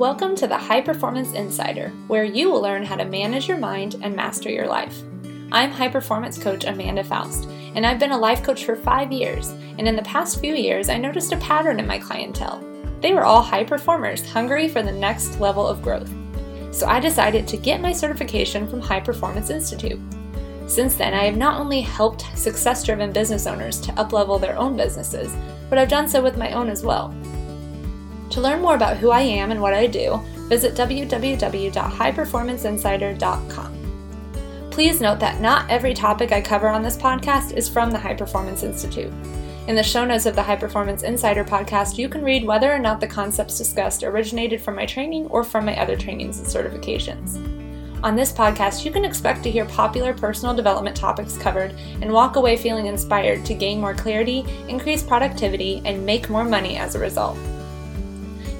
Welcome to the High Performance Insider, where you will learn how to manage your mind and master your life. I'm high performance coach Amanda Faust, and I've been a life coach for five years. And in the past few years, I noticed a pattern in my clientele. They were all high performers, hungry for the next level of growth. So I decided to get my certification from High Performance Institute. Since then, I have not only helped success driven business owners to uplevel their own businesses, but I've done so with my own as well. To learn more about who I am and what I do, visit www.highperformanceinsider.com. Please note that not every topic I cover on this podcast is from the High Performance Institute. In the show notes of the High Performance Insider podcast, you can read whether or not the concepts discussed originated from my training or from my other trainings and certifications. On this podcast, you can expect to hear popular personal development topics covered and walk away feeling inspired to gain more clarity, increase productivity, and make more money as a result.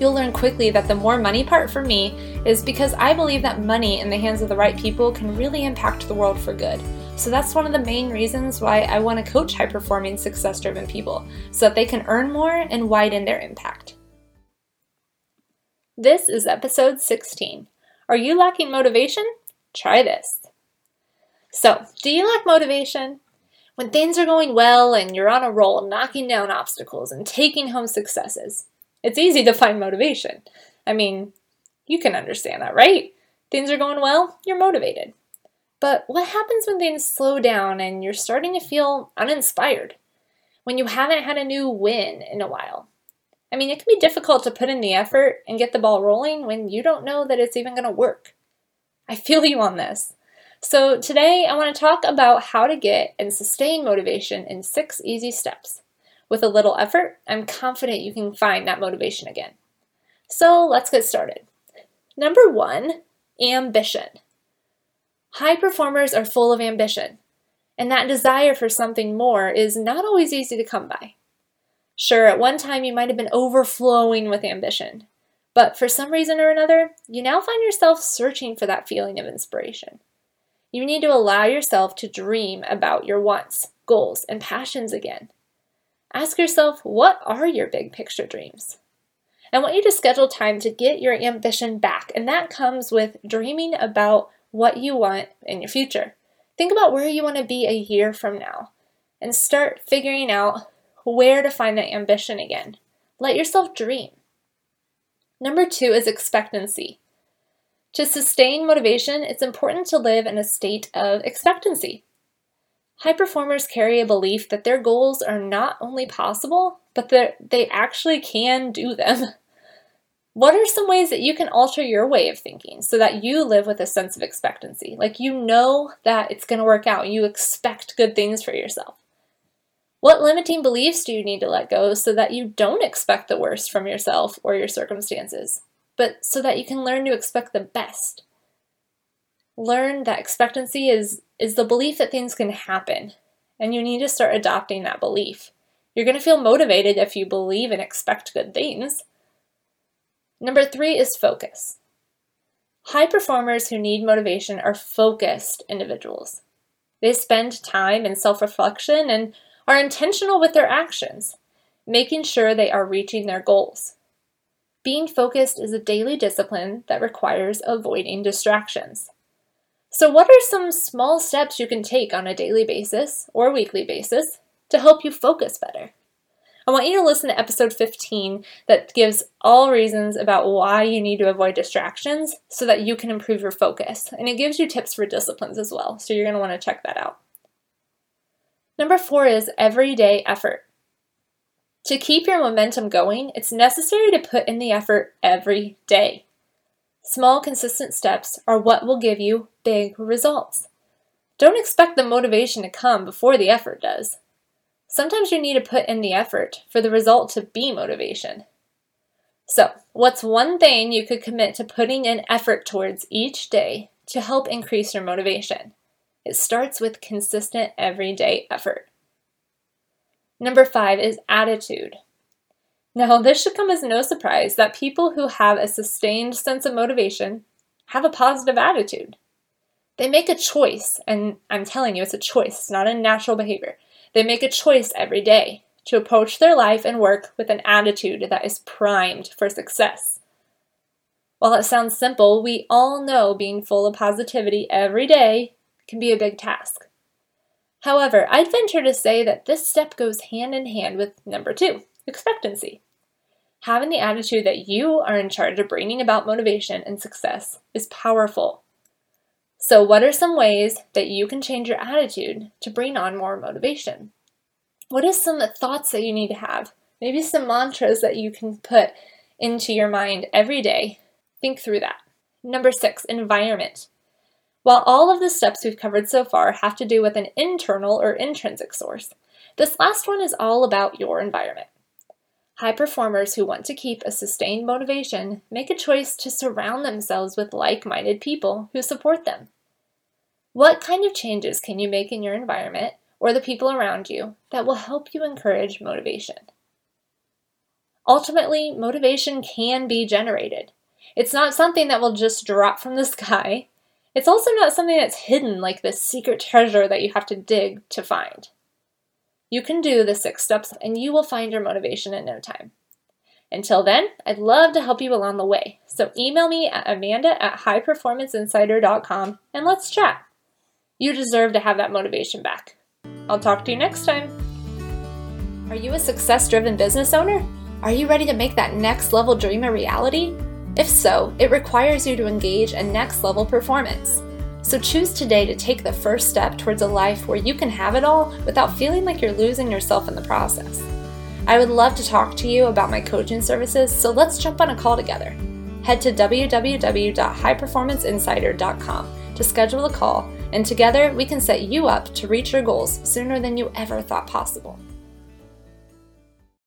You'll learn quickly that the more money part for me is because I believe that money in the hands of the right people can really impact the world for good. So that's one of the main reasons why I want to coach high performing, success driven people so that they can earn more and widen their impact. This is episode 16. Are you lacking motivation? Try this. So, do you lack motivation? When things are going well and you're on a roll, knocking down obstacles and taking home successes, it's easy to find motivation. I mean, you can understand that, right? Things are going well, you're motivated. But what happens when things slow down and you're starting to feel uninspired? When you haven't had a new win in a while? I mean, it can be difficult to put in the effort and get the ball rolling when you don't know that it's even going to work. I feel you on this. So, today I want to talk about how to get and sustain motivation in six easy steps. With a little effort, I'm confident you can find that motivation again. So let's get started. Number one, ambition. High performers are full of ambition, and that desire for something more is not always easy to come by. Sure, at one time you might have been overflowing with ambition, but for some reason or another, you now find yourself searching for that feeling of inspiration. You need to allow yourself to dream about your wants, goals, and passions again. Ask yourself, what are your big picture dreams? I want you to schedule time to get your ambition back, and that comes with dreaming about what you want in your future. Think about where you want to be a year from now and start figuring out where to find that ambition again. Let yourself dream. Number two is expectancy. To sustain motivation, it's important to live in a state of expectancy. High performers carry a belief that their goals are not only possible, but that they actually can do them. What are some ways that you can alter your way of thinking so that you live with a sense of expectancy? Like you know that it's going to work out, you expect good things for yourself. What limiting beliefs do you need to let go so that you don't expect the worst from yourself or your circumstances, but so that you can learn to expect the best? Learn that expectancy is is the belief that things can happen, and you need to start adopting that belief. You're going to feel motivated if you believe and expect good things. Number three is focus. High performers who need motivation are focused individuals. They spend time in self reflection and are intentional with their actions, making sure they are reaching their goals. Being focused is a daily discipline that requires avoiding distractions. So, what are some small steps you can take on a daily basis or weekly basis to help you focus better? I want you to listen to episode 15 that gives all reasons about why you need to avoid distractions so that you can improve your focus. And it gives you tips for disciplines as well. So you're going to want to check that out. Number four is everyday effort. To keep your momentum going, it's necessary to put in the effort every day. Small, consistent steps are what will give you big results. Don't expect the motivation to come before the effort does. Sometimes you need to put in the effort for the result to be motivation. So, what's one thing you could commit to putting in effort towards each day to help increase your motivation? It starts with consistent everyday effort. Number five is attitude. Now, this should come as no surprise that people who have a sustained sense of motivation have a positive attitude. They make a choice, and I'm telling you, it's a choice, it's not a natural behavior. They make a choice every day to approach their life and work with an attitude that is primed for success. While it sounds simple, we all know being full of positivity every day can be a big task. However, I'd venture to say that this step goes hand in hand with number two expectancy. Having the attitude that you are in charge of bringing about motivation and success is powerful. So, what are some ways that you can change your attitude to bring on more motivation? What is some thoughts that you need to have? Maybe some mantras that you can put into your mind every day. Think through that. Number six, environment. While all of the steps we've covered so far have to do with an internal or intrinsic source, this last one is all about your environment. High performers who want to keep a sustained motivation make a choice to surround themselves with like minded people who support them. What kind of changes can you make in your environment or the people around you that will help you encourage motivation? Ultimately, motivation can be generated. It's not something that will just drop from the sky. It's also not something that's hidden like this secret treasure that you have to dig to find. You can do the six steps and you will find your motivation in no time. Until then, I'd love to help you along the way. So email me at amanda at highperformanceinsider.com and let's chat. You deserve to have that motivation back. I'll talk to you next time. Are you a success driven business owner? Are you ready to make that next level dream a reality? If so, it requires you to engage in next level performance. So choose today to take the first step towards a life where you can have it all without feeling like you're losing yourself in the process. I would love to talk to you about my coaching services, so let's jump on a call together. Head to www.highperformanceinsider.com to schedule a call, and together we can set you up to reach your goals sooner than you ever thought possible.